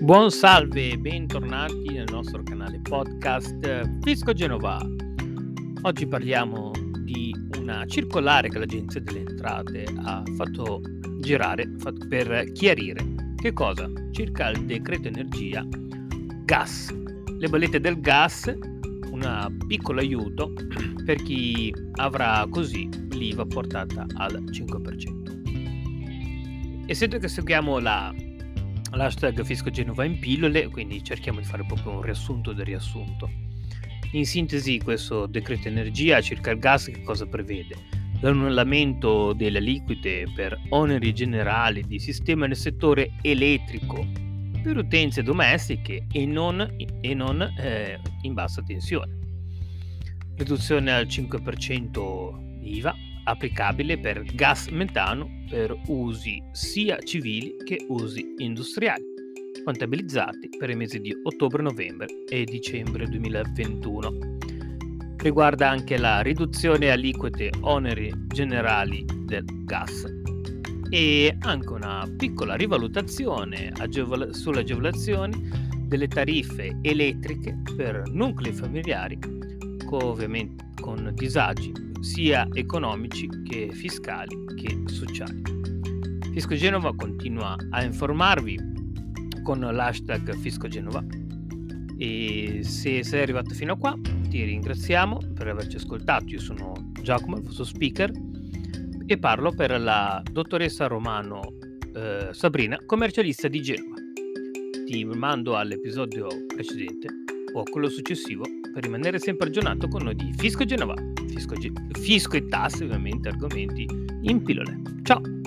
Buon salve e bentornati nel nostro canale podcast Fisco Genova. Oggi parliamo di una circolare che l'Agenzia delle Entrate ha fatto girare per chiarire che cosa? Circa il decreto energia gas. Le bollette del gas, un piccolo aiuto per chi avrà così l'IVA portata al 5%. Essendo che seguiamo la l'hashtag Fisco Genova in pillole, quindi cerchiamo di fare proprio un riassunto del riassunto. In sintesi, questo decreto energia circa il gas che cosa prevede? L'annullamento delle aliquote per oneri generali di sistema nel settore elettrico per utenze domestiche e non, e non eh, in bassa tensione. Riduzione al 5% di IVA applicabile per gas metano per usi sia civili che usi industriali, contabilizzati per i mesi di ottobre, novembre e dicembre 2021. Riguarda anche la riduzione aliquote oneri generali del gas e anche una piccola rivalutazione agevol- sulle agevolazioni delle tariffe elettriche per nuclei familiari, ovviamente con disagi sia economici che fiscali che sociali. Fisco Genova continua a informarvi con l'hashtag Fisco Genova e se sei arrivato fino a qua ti ringraziamo per averci ascoltato. Io sono Giacomo, il vostro speaker e parlo per la dottoressa Romano eh, Sabrina, commercialista di Genova. Ti mando all'episodio precedente o a quello successivo per rimanere sempre aggiornato con noi di Fisco Genova fisco, fisco e tasse, ovviamente, argomenti in pillole. Ciao!